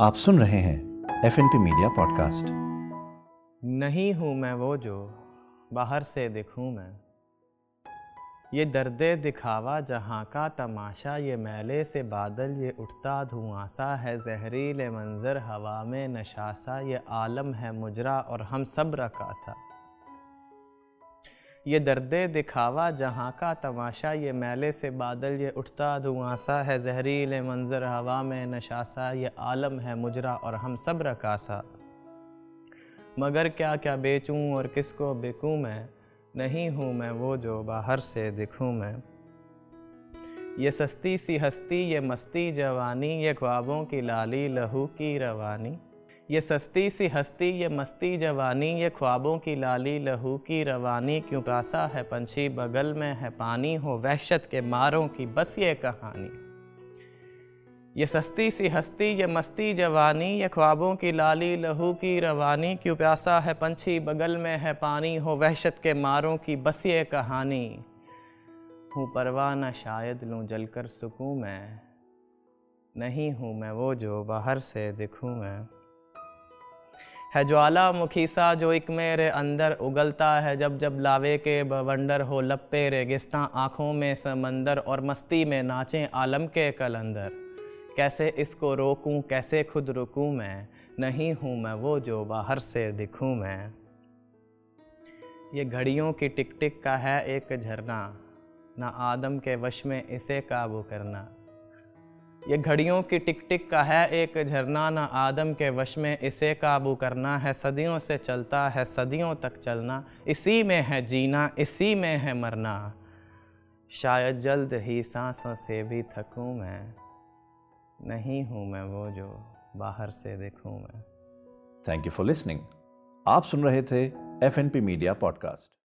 आप सुन रहे हैं F N P media podcast नहीं हूँ मैं वो जो बाहर से दिखूं मैं। ये दर्द दिखावा जहाँ का तमाशा, ये मैले से बादल, ये उठता धुआंसा है जहरीले मंजर, हवा में नशासा, ये आलम है मुजरा और हम सब रकासा। ये दर्द दिखावा जहाँ का तमाशा, ये मैले से बादल, ये उठता धुआंसा है जहरीले मंजर, हवा में नशासा, ये आलम है मुजरा और हम सब रकासा। मगर क्या क्या बेचूं और किसको बिकूं मैं? नहीं हूँ मैं वो जो बाहर से दिखूं मैं। ये सस्ती सी हस्ती, ये मस्ती जवानी, ये ख्वाबों की लाली, लहू की रवानी। ये सस्ती सी हस्ती, ये मस्ती जवानी, ये ख्वाबों की लाली, लहू की रवानी, क्यों प्यासा है पंछी, बगल में है पानी, हो वहशत के मारों की बस ये कहानी। ये सस्ती सी हस्ती, ये मस्ती जवानी, ये ख्वाबों की लाली, लहू की रवानी, क्यों प्यासा है पंछी, बगल में है पानी, हो वहशत के मारों की बस ये कहानी। हूँ परवाना शायद लूँ जलकर सुकूँ मैं, नहीं हूँ मैं वो जो बाहर से दिखूँ मैं। है ज्वालामुखी सा जो एक मेरे अंदर उगलता है। जब जब लावे के बवंडर हो लपे रेगिस्तां आँखों में समंदर और मस्ती में नाचें आलम के कलंदर। कैसे इसको रोकूं, कैसे खुद रुकूं मैं? नहीं हूँ मैं वो जो बाहर से दिखूं मैं। ये घड़ियों की टिक टिक का है एक झरना। ना आदम के वश में इसे काबू करना। ये घड़ियों की टिक टिक का है एक झरना, ना आदम के वश में इसे काबू करना है। सदियों से चलता है, सदियों तक चलना। इसी में है जीना, इसी में है मरना। शायद जल्द ही सांसों से भी थकूं मैं। नहीं हूँ मैं वो जो बाहर से देखूँ मैं। थैंक यू फॉर लिसनिंग आप सुन रहे थे F N P media podcast